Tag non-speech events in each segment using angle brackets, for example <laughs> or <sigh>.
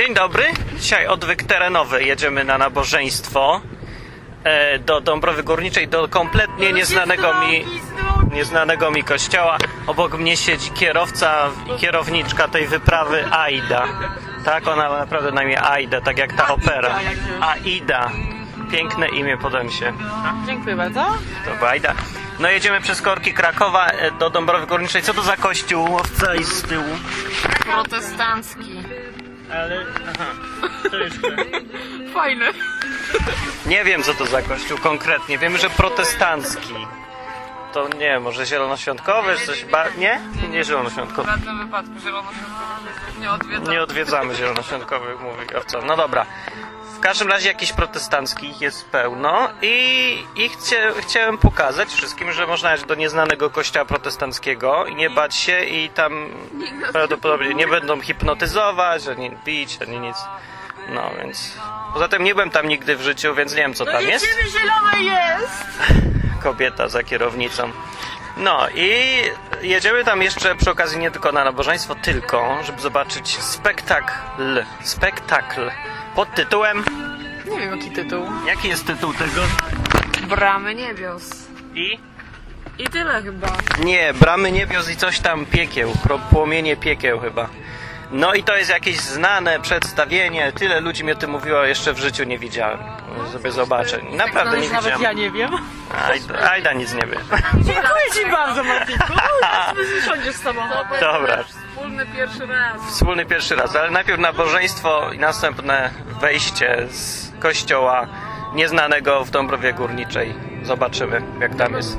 Dzień dobry. Dzisiaj odwyk terenowy. Jedziemy na nabożeństwo e, do Dąbrowy Górniczej, do kompletnie nieznanego mi, nieznanego mi kościoła. Obok mnie siedzi kierowca i kierowniczka tej wyprawy Aida. Tak, ona ma naprawdę na imię Aida, tak jak ta opera. Aida. Piękne imię, podam się. Dziękuję bardzo. To była Aida. No jedziemy przez korki Krakowa e, do Dąbrowy Górniczej. Co to za kościół? Owca i z tyłu. Protestancki. Ale, aha, to jeszcze... Fajny. Nie wiem, co to za kościół konkretnie. Wiemy, że protestancki. To nie, może zielonoświątkowy, czy coś ba... Nie? Nie W zielonoświątkowy. żadnym wypadku zielonoświątkowych nie odwiedzam. Nie odwiedzamy zielonoświątkowych, mówi owca. No dobra. W każdym razie jakiś protestanckich jest pełno i, i chcie, chciałem pokazać wszystkim, że można jechać do nieznanego kościoła protestanckiego i nie bać się i tam prawdopodobnie nie będą hipnotyzować, ani bić, ani nic. No więc... Poza tym nie byłem tam nigdy w życiu, więc nie wiem co tam jest. Ciebie zielone jest! kobieta za kierownicą. No i jedziemy tam jeszcze przy okazji nie tylko na nabożeństwo, tylko żeby zobaczyć spektakl. Spektakl pod tytułem. Nie wiem jaki tytuł. Jaki jest tytuł tego? Bramy niebios. I? I tyle chyba. Nie, bramy niebios i coś tam piekieł. Płomienie piekieł chyba. No i to jest jakieś znane przedstawienie. Tyle ludzi mi o tym mówiło, jeszcze w życiu nie widziałem. Sobie zobaczę. Naprawdę nie Nawet widziałem. ja nie wiem. Ajda, Ajda nic nie wie. Dziękuję ci bardzo Martinku. <laughs> Siądziesz z samochodem. Dobra. Wspólny pierwszy raz. Wspólny pierwszy raz, ale najpierw nabożeństwo i następne wejście z kościoła nieznanego w Dąbrowie Górniczej. Zobaczymy, jak tam jest.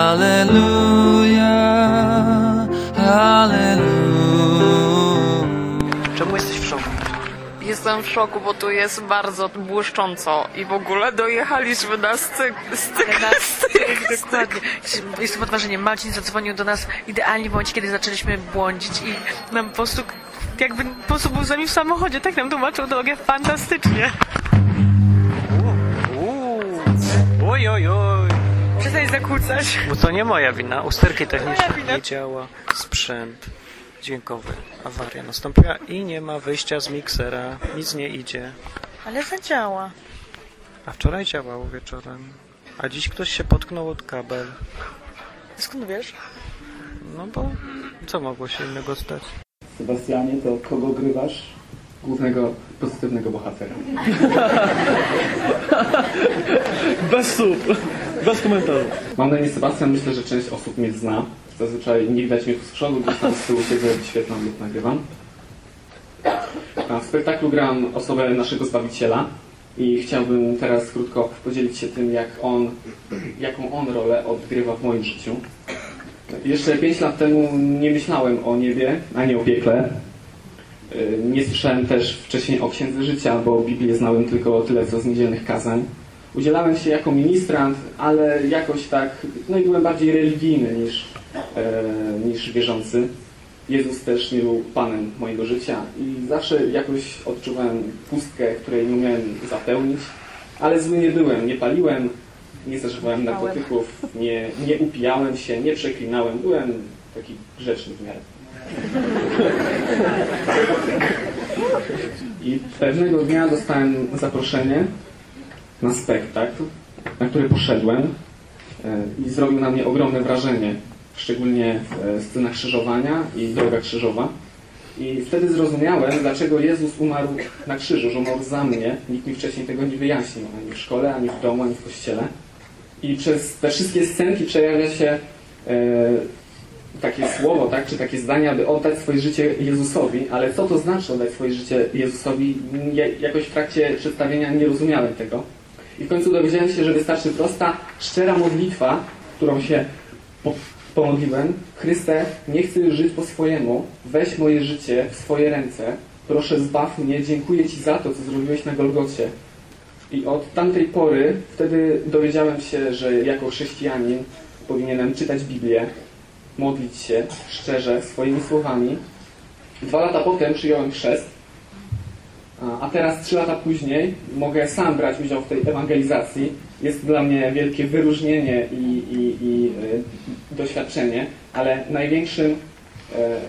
hallelujah, hallelujah. Czemu jesteś w szoku? Jestem w szoku, bo tu jest bardzo błyszcząco i w ogóle dojechaliśmy na styk, styk, Na styk, Dokładnie. Jestem pod wrażeniem. Marcin zadzwonił do nas idealnie w momencie, kiedy zaczęliśmy błądzić i nam po prostu jakby po prostu był z nami w samochodzie. Tak nam tłumaczył drogę fantastycznie. Uuu, oj, oj, oj. Przestań zakłócać. Bo to nie moja wina. Usterki techniczne wina. nie działa. Sprzęt dźwiękowy. Awaria nastąpiła i nie ma wyjścia z miksera. Nic nie idzie. Ale zadziała. A wczoraj działało wieczorem. A dziś ktoś się potknął od kabel. Skąd wiesz? No bo co mogło się innego stać? Sebastianie, to kogo grywasz? Głównego pozytywnego bohatera. <laughs> Bez słów, bez komentarzy. Mam na imię Sebastian, myślę, że część osób mnie zna. Zazwyczaj nie widać mnie tu z przodu, gdzieś tam z tyłu siedzę, świetlam lub nagrywam. W spektaklu gram osobę naszego Zbawiciela i chciałbym teraz krótko podzielić się tym, jak on, jaką on rolę odgrywa w moim życiu. Jeszcze 5 lat temu nie myślałem o niebie, ani o piekle. Y, Nie słyszałem też wcześniej o księdze życia, bo Biblię znałem tylko tyle, co z niedzielnych kazań. Udzielałem się jako ministrant, ale jakoś tak, no i byłem bardziej religijny niż, e, niż wierzący. Jezus też nie był Panem mojego życia i zawsze jakoś odczuwałem pustkę, której nie umiałem zapełnić, ale zły nie byłem, nie paliłem, nie zażywałem narkotyków, nie, nie upijałem się, nie przeklinałem, byłem taki grzeczny w miarę. <laughs> I pewnego dnia dostałem zaproszenie na spektakl, na który poszedłem e, i zrobił na mnie ogromne wrażenie, szczególnie e, scena krzyżowania i droga krzyżowa. I wtedy zrozumiałem, dlaczego Jezus umarł na krzyżu, że umarł za mnie. Nikt mi wcześniej tego nie wyjaśnił, ani w szkole, ani w domu, ani w kościele. I przez te wszystkie scenki przejawia się e, takie słowo, tak, czy takie zdanie, aby oddać swoje życie Jezusowi, ale co to znaczy oddać swoje życie Jezusowi? Ja- Jakoś w trakcie przedstawienia nie rozumiałem tego. I w końcu dowiedziałem się, że wystarczy prosta, szczera modlitwa, którą się po, pomodliłem, Chryste, nie chcę żyć po swojemu, weź moje życie w swoje ręce, proszę zbaw mnie, dziękuję Ci za to, co zrobiłeś na Golgocie. I od tamtej pory wtedy dowiedziałem się, że jako chrześcijanin powinienem czytać Biblię, modlić się szczerze, swoimi słowami. Dwa lata potem przyjąłem chrzest, a- teraz trzy lata później mogę sam brać udział w tej ewangelizacji. Jest dla mnie wielkie wyróżnienie i, i, i e, doświadczenie, ale największym e,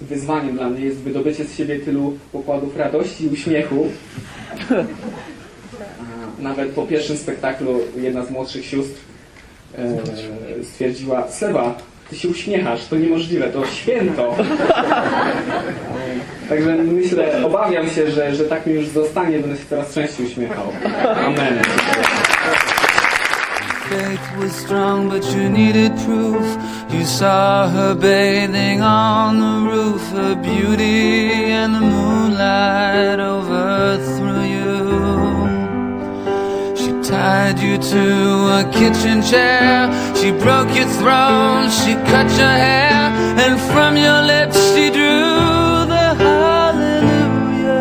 wyzwaniem dla mnie jest wydobycie z siebie tylu pokładów radości i uśmiechu. Nawet po pierwszym spektaklu jedna z młodszych sióstr e, stwierdziła, Seba, ty się uśmiechasz, to niemożliwe, to święto. Także myślę, obawiam się, że, że tak mi już zostanie, będę się coraz częściej uśmiechał. Amen. faith was strong, but you needed proof. You saw her bathing on the roof, her beauty and the moonlight overthrew tied you to a kitchen chair, she broke your throne, she cut your hair, and from your lips she drew the hallelujah,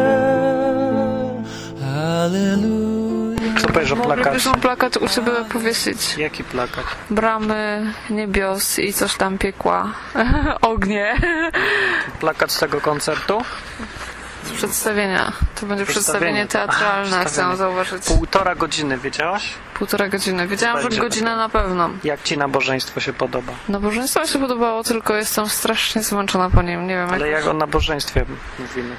hallelujah. Co powiesz o plakacie? Moglibyśmy plakat u siebie powiesić. Jaki plakat? Bramy niebios i coś tam piekła. <laughs> Ognie. Plakat z tego koncertu? Przedstawienia. To będzie Przedstawienie. przedstawienie teatralne, Aha, chcę zauważyć. Półtora godziny, wiedziałaś? Półtora godziny. Wiedziałam, że godzina na pewno. Jak ci nabożeństwo się podoba? Nabożeństwo mi się podobało, tylko jestem strasznie zmęczona po nim. Nie wiem, Ale jak... jak o nabożeństwie mówimy?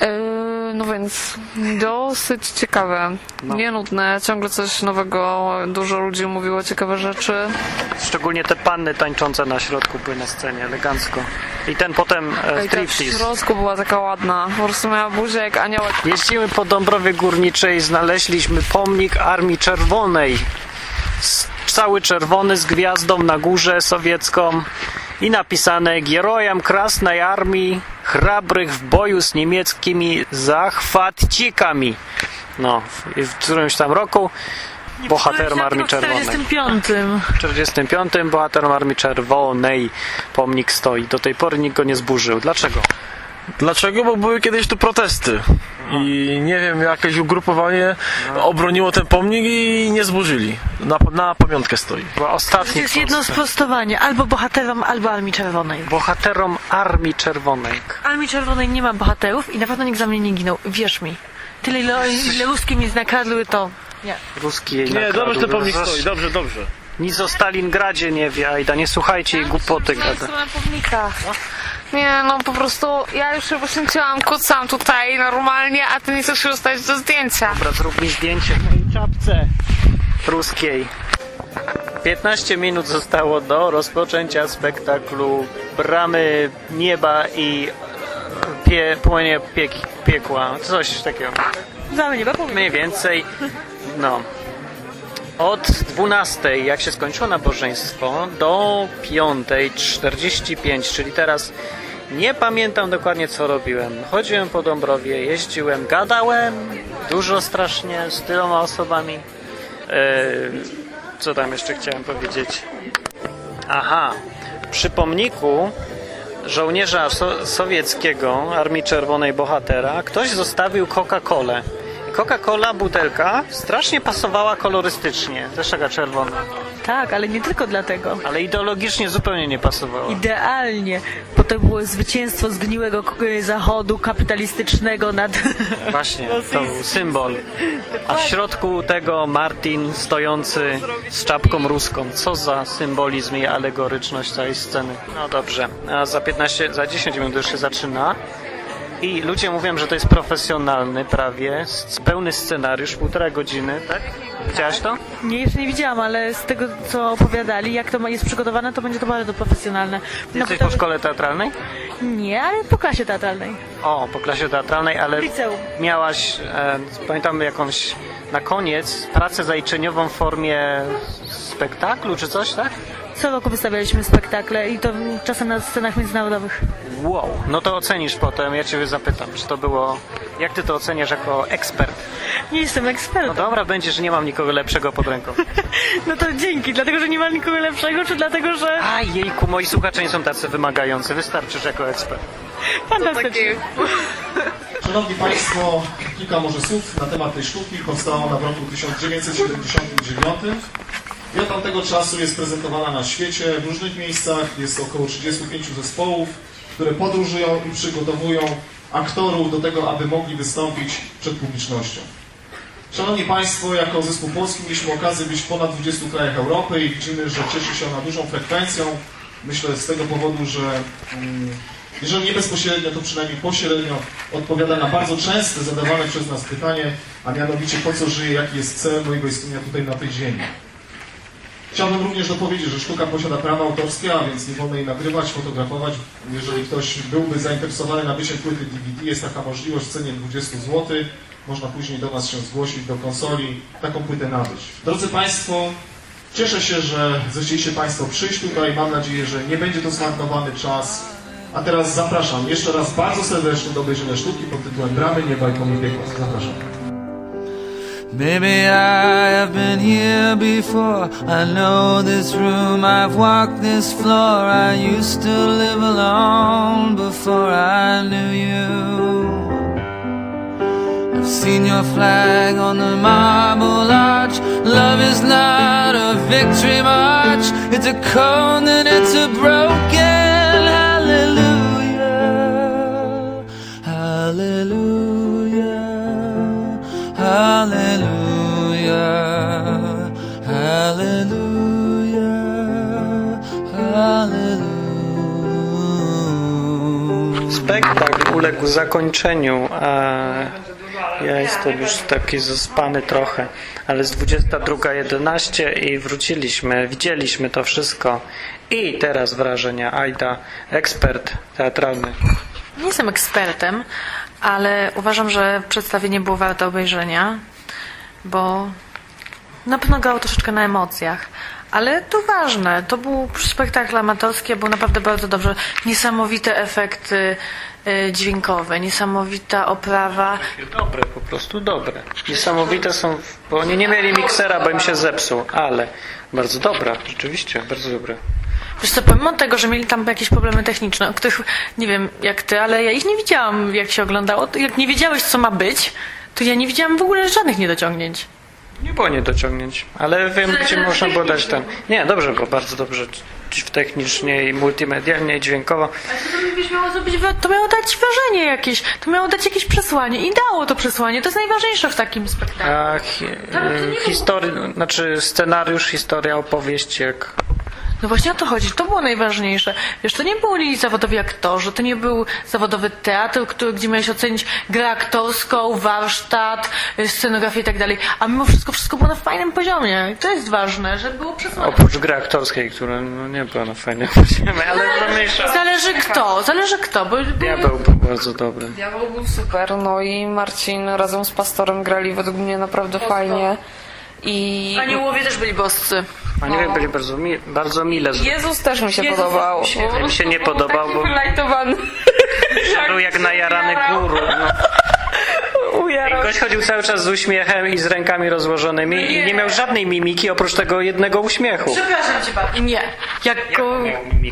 Yy, no więc dosyć ciekawe. No. Nie nudne, ciągle coś nowego. Dużo ludzi mówiło ciekawe rzeczy. Szczególnie te panny tańczące na środku były na scenie, elegancko. I ten potem e, I ta w środku była taka ładna. Po prostu miała buzię jak aniołek. Jeździmy po Dąbrowie Górniczej, znaleźliśmy pomnik Armii Czerwonej. Cały czerwony z gwiazdą na górze sowiecką i napisane Gierojam Krasnej Armii, chrabrych w boju z niemieckimi zachwatcikami. No, w którymś tam roku bohaterom Armii W Czerwonej. 45. W 45 bohaterom Armii Czerwonej pomnik stoi. Do tej pory nikt go nie zburzył. Dlaczego? Dlaczego? Bo były kiedyś tu protesty. I nie wiem, jakieś ugrupowanie obroniło ten pomnik i nie zburzyli. Na, na pamiątkę stoi. Bo To ostatni jest jedno sprostowanie. Albo bohaterom, albo Armii Czerwonej. bohaterom Armii Czerwonej. Armii Czerwonej nie ma bohaterów i na pewno nikt za mnie nie ginął. Wierz mi. Tyle, ile, ile ruskie mi nakradły, to... Nie. Ruski jej Nie, nakradł. dobrze, ten pomnik stoi, dobrze, dobrze. Nic o Stalingradzie nie wie, Ajda, nie słuchajcie jej głupoty gada. Nie, no po prostu ja już się poświęciłam, kucam tutaj normalnie, a ty nie chcesz się dostać do zdjęcia. Dobra, zrób mi zdjęcie w mojej czapce ruskiej. 15 minut zostało do rozpoczęcia spektaklu Bramy Nieba i pie, płonie piek, piekła. Coś takiego. Za mnie, bo Mniej więcej, no. Od 12, jak się skończyło nabożeństwo, do 5.45, czyli teraz nie pamiętam dokładnie co robiłem. Chodziłem po Dąbrowie, jeździłem, gadałem dużo strasznie z tyloma osobami. Eee, co tam jeszcze chciałem powiedzieć? Aha, przy pomniku żołnierza so sowieckiego, Armii Czerwonej Bohatera, ktoś zostawił Coca-Colę. Coca-Cola, butelka, strasznie pasowała kolorystycznie, też taka czerwona, Tak, ale nie tylko dlatego. ale ideologicznie zupełnie nie pasowała. Idealnie, bo to było zwycięstwo zgniłego k- zachodu kapitalistycznego nad... <laughs> Właśnie, to był symbol. A w środku tego Martin stojący z czapką ruską. Co za symbolizm i alegoryczność całej sceny. No dobrze, a za 15, za 10 minut już się zaczyna. I ludzie mówią, że to jest profesjonalny prawie, pełny scenariusz, półtora godziny, tak? Widziałaś to? Nie, jeszcze nie widziałam, ale z tego, co opowiadali, jak to jest przygotowane, to będzie to bardzo profesjonalne. Jesteś to- po szkole teatralnej? Nie, ale po klasie teatralnej. O, po klasie teatralnej, ale liceum. miałaś, e, pamiętam jakąś, na koniec, pracę zajczeniową w formie spektaklu czy coś, tak? Co roku wystawialiśmy spektakle i to czasem na scenach międzynarodowych. Wow, no to ocenisz potem, ja Ciebie zapytam, czy to było Jak ty to oceniasz jako ekspert? Nie jestem No ekspertem. dobra, będzie, że nie mam nikogo lepszego pod ręką. <laughs> No to dzięki, dlatego że nie ma nikogo lepszego, czy dlatego, że A jejku, moi słuchacze nie są tacy wymagający. Wystarczysz jako ekspert. fantastycznie. Szanowni Państwo, kilka może słów na temat tej sztuki. Powstała ona w roku 1979 i od tamtego czasu jest prezentowana na świecie w różnych miejscach. Jest około 35 zespołów, które podróżują i przygotowują aktorów do tego, aby mogli wystąpić przed publicznością. Szanowni Państwo, jako zespół polski mieliśmy okazję być w ponad 20 krajach Europy i widzimy, że cieszy się ona dużą frekwencją. Myślę z tego powodu, że mm, jeżeli nie bezpośrednio, to przynajmniej pośrednio odpowiada na bardzo częste zadawane przez nas pytanie, a mianowicie po co żyję, jaki jest cel mojego istnienia tutaj na tej ziemi. Chciałbym również dopowiedzieć, że sztuka posiada prawa autorskie, a więc nie wolno jej nagrywać, fotografować. Jeżeli ktoś byłby zainteresowany nabyciem płyty DVD, jest taka możliwość w cenie 20 zł. Można później do nas się zgłosić, do konsoli, taką płytę nabyć. Drodzy Państwo, cieszę się, że zechcieliście Państwo przyjść tutaj. Mam nadzieję, że nie będzie to zmarnowany czas. A teraz zapraszam jeszcze raz bardzo serdecznie do obejrzenia sztuki pod tytułem Bramy Nieba i Piekła. Zapraszam. Maybe I have been here before. I know this room, I've walked this floor. I used to live alone before I knew you. I've seen your flag on the marble arch. Love is not a victory march, it's a code and it's a broken uległ zakończeniu, a ja jestem już taki zaspany trochę, ale z 22.11 i wróciliśmy, widzieliśmy to wszystko. I teraz wrażenia. Ajda, ekspert teatralny. Nie jestem ekspertem, ale uważam, że przedstawienie było warte obejrzenia, bo na pewno grało troszeczkę na emocjach. Ale to ważne, to był spektakl amatorski, był naprawdę bardzo dobrze. Niesamowite efekty y, dźwiękowe, niesamowita oprawa. Dobre, po prostu dobre. Niesamowite są, bo oni nie mieli miksera, bo im się zepsuł, ale bardzo dobra, rzeczywiście, bardzo dobre. Wiesz co, pomimo tego, że mieli tam jakieś problemy techniczne, o których nie wiem jak ty, ale ja ich nie widziałam jak się oglądało. Jak nie wiedziałeś co ma być, to ja nie widziałam w ogóle żadnych niedociągnięć. Nie było niedociągnięć, ale wiem, gdzie <laughs> można było dać ten. Nie, dobrze było, bardzo dobrze. technicznie i multimedialnie i dźwiękowo. Wiesz, miało zrobić, to miało dać wrażenie jakieś, to miało dać jakieś przesłanie i dało to przesłanie. To jest najważniejsze w takim spektaklu. A hi, historii, znaczy scenariusz, historia, opowieść, jak No właśnie o to chodzi, to było najważniejsze. Wiesz, to nie byli zawodowi aktorzy, to nie był zawodowy teatr, który, gdzie miałeś ocenić grę aktorską, warsztat, scenografię i tak dalej. A mimo wszystko, wszystko było na fajnym poziomie. I to jest ważne, że było przesłanie. oprócz gry aktorskiej, która no, nie była na fajnym <laughs> poziomie, ale mniejsza. Zależy kto, zależy kto, bo Diabeł był bardzo dobry. Diabeł był super, no i Marcin razem z pastorem grali według mnie naprawdę fajnie. I aniołowie też byli boscy. Aniołowie byli bardzo, mi, bardzo mile. Jezus też mi się Jezus podobał. Świetnie mi się nie podobał, bo był jak najarany guru. No. I gość chodził cały czas z uśmiechem i z rękami rozłożonymi i nie miał żadnej mimiki oprócz tego jednego uśmiechu. Przepraszam cię bardzo. Nie. Jak go...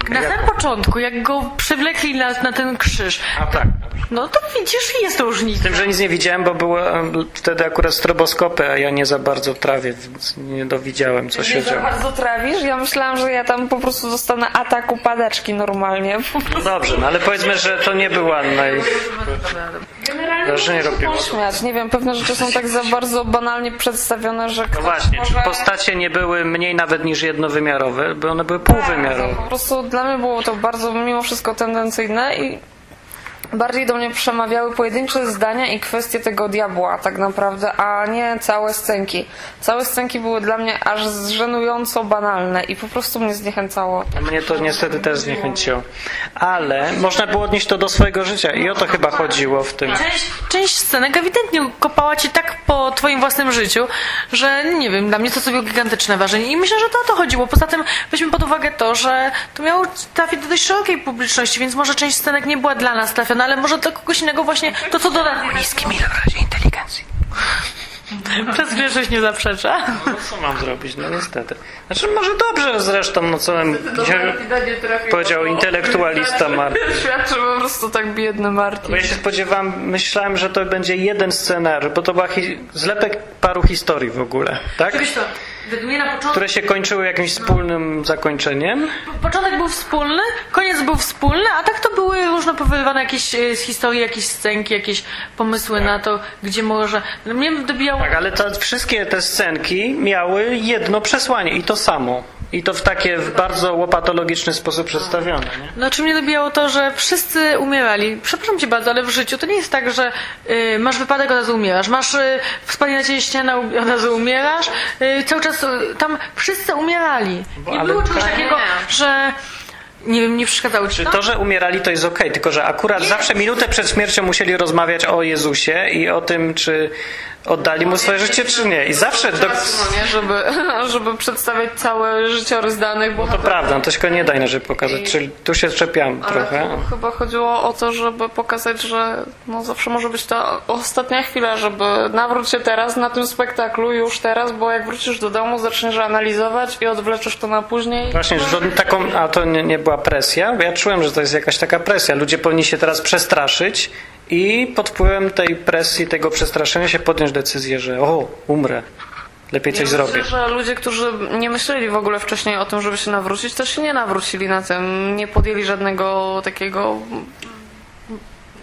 Na samym początku, jak go przywlekli na, na ten krzyż, A tak. no to widzisz, jest różnica. Z tym, że nic nie widziałem, bo były wtedy akurat stroboskopy, a ja nie za bardzo trawię, więc nie dowidziałem, co się Nie za działo. bardzo trawisz? Ja myślałam, że ja tam po prostu dostanę atak upadeczki normalnie. No dobrze, no ale powiedzmy, że to nie była naj... Wrażenie robiło. Nie wiem, pewne rzeczy są tak za bardzo banalnie przedstawione, że No właśnie, czy może... postacie nie były mniej nawet niż jednowymiarowe, bo one były półwymiarowe. Po prostu dla mnie było to bardzo mimo wszystko tendencyjne i bardziej do mnie przemawiały pojedyncze zdania i kwestie tego diabła tak naprawdę, a nie całe scenki. Całe scenki były dla mnie aż żenująco banalne i po prostu mnie zniechęcało. Mnie to niestety też zniechęciło. Ale można było odnieść to do swojego życia i o to chyba chodziło w tym. Część, część scenek ewidentnie kopała ci tak po twoim własnym życiu, że nie wiem, dla mnie to sobie gigantyczne wrażenie i myślę, że to o to chodziło. Poza tym weźmy pod uwagę to, że to miało trafić do dość szerokiej publiczności, więc może część scenek nie była dla nas trafiona, ważne, ale może dla kogoś innego właśnie to, co doda niskim ilości inteligencji. <laughs> Przez grzeczność nie zaprzecza. No co mam zrobić? No niestety. Znaczy może dobrze zresztą, no co bym powiedział intelektualista Martin. <laughs> Świadczy po prostu tak biedny Martin. Bo ja się spodziewałem, myślałem, że to będzie jeden scenariusz, bo to była hi- zlepek paru historii w ogóle, tak? Wiesz początku Które się kończyły jakimś wspólnym zakończeniem. Początek był wspólny, koniec był wspólny, a tak to były różne powielwane jakieś e, z historii, jakieś scenki, jakieś pomysły na to, gdzie może... No, Mnie dobijało... Tak, ale to, wszystkie te scenki miały jedno przesłanie i to samo. I to w takie w bardzo łopatologiczny sposób przedstawione. Nie? No, czy mnie dobijało to, że wszyscy umierali. Przepraszam cię bardzo, ale w życiu to nie jest tak, że y, masz wypadek, od razu umierasz. Masz y, spadnie na ciebie ściana, u- od razu umierasz. Y, cały czas y, tam wszyscy umierali. Nie ale było czegoś tak- takiego, że... Nie wiem, nie przeszkadzało ci to? to, że umierali, to jest okej, tylko że akurat zawsze minutę przed śmiercią musieli rozmawiać o Jezusie i o tym, czy oddali mu swoje życie, czy nie. I zawsze do... No nie, żeby, <laughs> żeby przedstawiać cały życiorys danych, bo To prawda, to się nie da inaczej pokazać, czyli tu się czepiam Ale trochę. chyba chodziło o to, żeby pokazać, że no zawsze może być ta ostatnia chwila, żeby nawróć się teraz na tym spektaklu, już teraz, bo jak wrócisz do domu, zaczniesz analizować i odwleczesz to na później. Właśnie, że taką, a to nie, nie była presja, bo ja czułem, że to jest jakaś taka presja. Ludzie powinni się teraz przestraszyć i pod wpływem tej presji, tego przestraszenia się podjąć decyzję, że o, umrę, lepiej coś Ja zrobię. Myślę, że ludzie, którzy nie myśleli w ogóle wcześniej o tym, żeby się nawrócić, też się nie nawrócili na tym, nie podjęli żadnego takiego,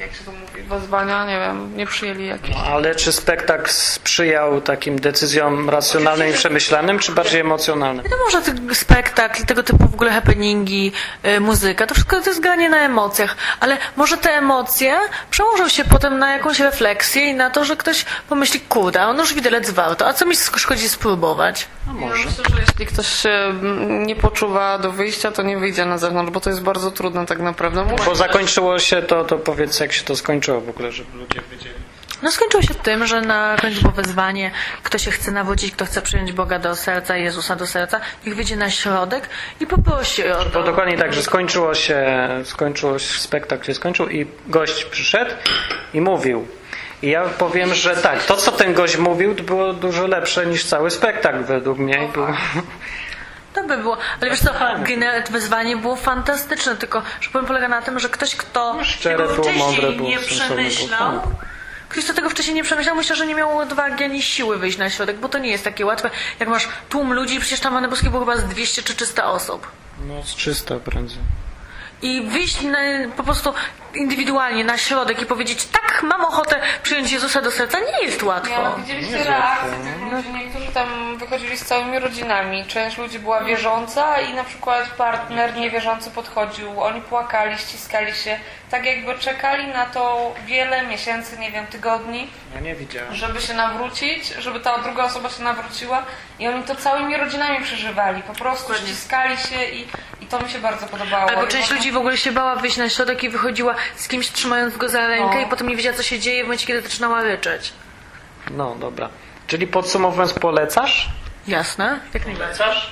jak się to mówi, wezwania, nie wiem, nie przyjęli jakichś. Ale czy spektakl sprzyjał takim decyzjom racjonalnym i przemyślanym, czy bardziej emocjonalnym? Wiadomo, że ten spektakl, tego typu w ogóle happeningi, y, muzyka, to wszystko to jest granie na emocjach, ale może te emocje przełożą się potem na jakąś refleksję i na to, że ktoś pomyśli, kurde, on już widelec warto, a co mi szkodzi spróbować? No Ja może. myślę, że jeśli ktoś się mm, nie poczuwa do wyjścia, to nie wyjdzie na zewnątrz, bo to jest bardzo trudne tak naprawdę. Bo zakończyło się to, to powiedz jak się to skończyło w ogóle, żeby ludzie wiedzieli. No skończyło się tym, że na końcu było wezwanie, kto się chce nawrócić, kto chce przyjąć Boga do serca, Jezusa do serca, niech wyjdzie na środek i poprosi o To to. dokładnie tak, że skończyło się, skończyło się, spektakl się skończył i gość przyszedł i mówił. I ja powiem, że tak, to co ten gość mówił, to było dużo lepsze niż cały spektakl według mnie. Było... By było. Ale wiesz co, generalnie to wyzwanie było fantastyczne, tylko że problem polega na tym, że ktoś, kto szczere tego było, wcześniej było, nie było, przemyślał, tak. ktoś, kto tego wcześniej nie przemyślał, myślę, że nie miał odwagi ani siły wyjść na środek, bo to nie jest takie łatwe. Jak masz tłum ludzi, przecież tam w Anny Boskiej było chyba z 200 czy 300 osób. No z 300 prędzej. I wyjść na, po prostu indywidualnie na środek i powiedzieć, tak, mam ochotę przyjąć Jezusa do serca, nie jest łatwo. Ja, widzieliście reakcje tych ludzi, niektórzy tam wychodzili z całymi rodzinami. Część ludzi była wierząca i na przykład partner niewierzący podchodził. Oni płakali, ściskali się, tak jakby czekali na to wiele miesięcy, nie wiem, tygodni, Ja nie widziałem. żeby się nawrócić, żeby ta druga osoba się nawróciła i oni to całymi rodzinami przeżywali. Po prostu ściskali się i to mi się bardzo podobało. Albo I część potem- ludzi w ogóle się bała wyjść na środek i wychodziła z kimś trzymając go za rękę No. i potem nie wiedziała co się dzieje w momencie, kiedy zaczynała ryczeć. No dobra. Czyli podsumowując, polecasz? Jasne? Jak najbardziej. Polecasz?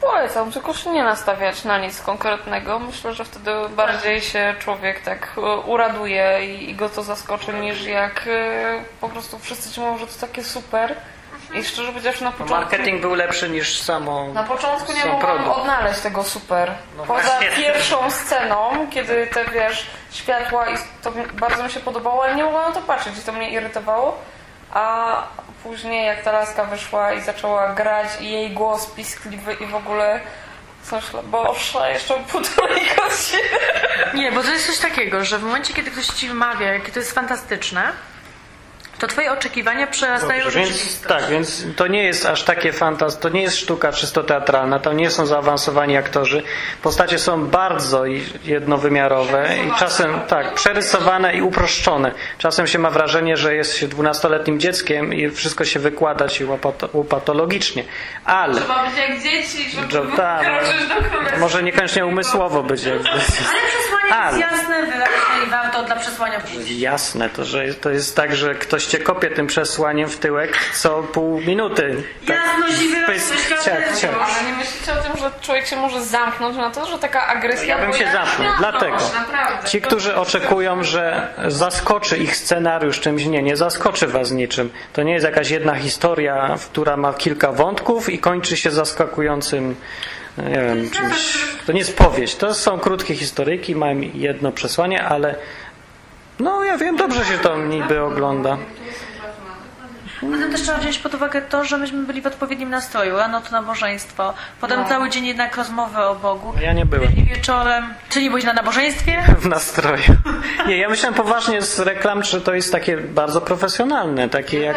Polecam, tylko się nie nastawiać na nic konkretnego. Myślę, że wtedy bardziej się człowiek tak e, uraduje i, i go to zaskoczy, niż jak e, po prostu wszyscy ci mówią, że to takie super. I szczerze powiedziawszy na początku... Marketing był lepszy niż samo Na początku nie mogłam produkt. odnaleźć tego super. Poza właśnie. pierwszą sceną, kiedy te wiesz, światła i to bardzo mi się podobało, ale nie mogłam na to patrzeć i to mnie irytowało. A później jak ta laska wyszła i zaczęła grać i jej głos piskliwy i w ogóle myślę, boże, jeszcze półtorej <laughs> godziny. Nie, bo to jest coś takiego, że w momencie, kiedy ktoś ci wymawia, jakie to jest fantastyczne, to twoje oczekiwania przerastają Dobrze, więc rzeczywistość. tak, więc to nie jest aż takie fantast, to nie jest sztuka czysto teatralna, to nie są zaawansowani aktorzy. Postacie są bardzo jednowymiarowe i czasem tak, przerysowane i uproszczone. Czasem się ma wrażenie, że jest się dwunastoletnim dzieckiem i wszystko się wykłada ci łopatologicznie. Ale Trzeba być jak dzieci, żeby do królestwa. może niekoniecznie umysłowo być jak Ale przesłanie Ale- jest jasne, wyraźne i warto dla przesłania przyjść. Jasne, to, że to jest tak, że ktoś cię kopie tym przesłaniem w tyłek co pół minuty. Tak. Jasność i wyraźność. Ale nie myślicie o tym, że człowiek się może zamknąć na to, że taka agresja... Ja bym się zamknął, No, dlatego. Naprawdę. Ci, którzy oczekują, że zaskoczy ich scenariusz czymś, nie, nie zaskoczy was niczym. To nie jest jakaś jedna historia, która ma kilka wątków i kończy się zaskakującym, no nie wiem, czymś. To nie jest powieść, to są krótkie historyjki, mają jedno przesłanie, ale no ja wiem, dobrze się to niby ogląda. Potem też trzeba wziąć pod uwagę to, że myśmy byli w odpowiednim nastroju. Rano to nabożeństwo, potem No. cały dzień jednak rozmowy o Bogu. Ja nie byłem. I wieczorem. Czy nie byłeś na nabożeństwie? <laughs> w nastroju. Nie, ja myślałem poważnie z reklam, że to jest takie bardzo profesjonalne, takie jak...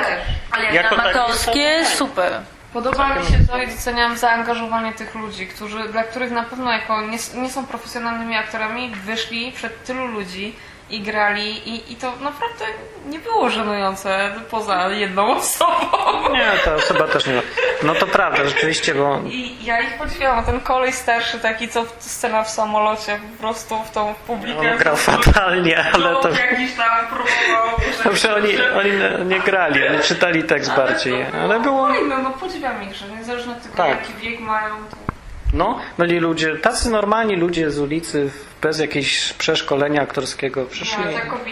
Ale jak amatorskie, super. Podoba mi się to i doceniam zaangażowanie tych ludzi, którzy, dla których na pewno jako nie, nie są profesjonalnymi aktorami, wyszli przed tylu ludzi i grali i, i to naprawdę nie było żenujące poza jedną osobą. Nie, ta osoba też nie. No to prawda, rzeczywiście, bo I ja ich podziwiam, ten kolej starszy taki, co w, scena w samolocie po prostu w tą publikę. on grał fatalnie, ale to... jakiś tam próbował. <laughs> Dobrze, oni, oni nie grali, oni czytali tekst bardziej, ale było... Fajne, no podziwiam ich, że niezależnie od tego Tak. jaki wiek mają, to No, byli ludzie, tacy normalni ludzie z ulicy, bez jakiegoś przeszkolenia aktorskiego przyszli,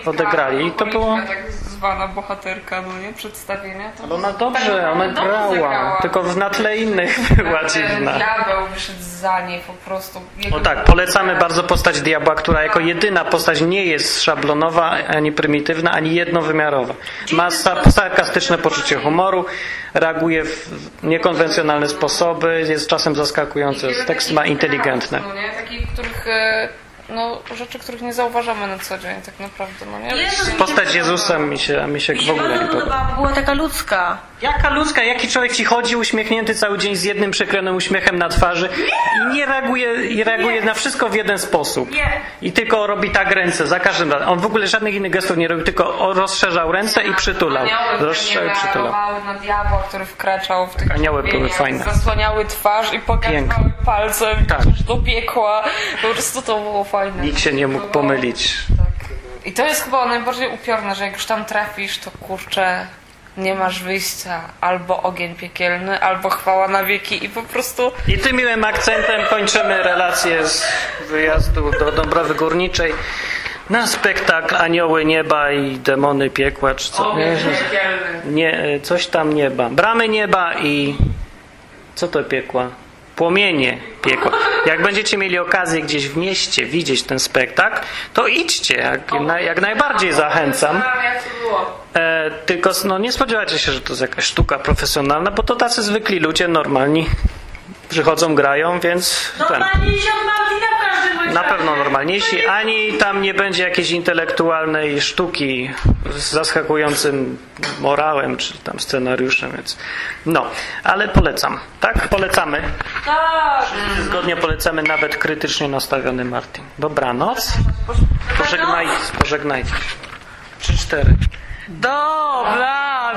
No, odegrali i to było... tak zwana bohaterka, no nie, przedstawienia. To Ale ona dobrze, ona dobrze grała, zagrała. tylko w na tle innych <laughs> była dziwna. diabeł wyszedł za niej po prostu. Jego No tak, polecamy bardzo postać diabła, która jako jedyna postać nie jest szablonowa, ani prymitywna, ani jednowymiarowa. Ma sa- sarkastyczne poczucie humoru, reaguje w niekonwencjonalne sposoby, jest czasem zaskakujący, tekst ma inteligentne. No nie, takich, których, e, no, rzeczy, których nie zauważamy na co dzień tak naprawdę, no nie? Jezus, Postać Jezusa mi się, mi się w ogóle nie podoba. była taka ludzka. Jaka ludzka, jaki człowiek ci chodzi uśmiechnięty cały dzień z jednym przekrojonym uśmiechem na twarzy i nie reaguje, i reaguje na wszystko w jeden sposób. Nie. I tylko robi tak ręce za każdym razem. On w ogóle żadnych innych gestów nie robił, tylko rozszerzał ręce i przytulał. Rozszerzał i przytulał. na diabła, który wkraczał w tych Anioły były fajne. Zasłaniały twarz i pokazywały palcem Tak. tak. do piekła. Po prostu to było fajne. Nikt się nie mógł pomylić. Tak. I to jest chyba najbardziej upiorne, że jak już tam trafisz, to kurczę, nie masz wyjścia. Albo ogień piekielny, albo chwała na wieki i po prostu... I tym miłym akcentem kończymy relację z wyjazdu do Dąbrowy Górniczej na spektakl Anioły Nieba i Demony Piekła, czy co? Ogień piekielny. nie, coś tam nieba. Bramy nieba i co to piekła? Płomienie piekła. Jak będziecie mieli okazję gdzieś w mieście widzieć ten spektakl, to idźcie, jak, na, jak najbardziej zachęcam. E, tylko no, nie spodziewajcie się, że to jest jakaś sztuka profesjonalna, bo to tacy zwykli ludzie, normalni, przychodzą, grają, więc ten, Normalniejsi na pewno normalniejsi, ani tam nie będzie jakiejś intelektualnej sztuki z zaskakującym morałem, czy tam scenariuszem, więc no, ale polecam, tak? Polecamy. Tak. Zgodnie polecamy nawet krytycznie nastawiony Martin. Dobranoc. Pożegnajcie, pożegnajcie. Trzy, cztery. Dobra.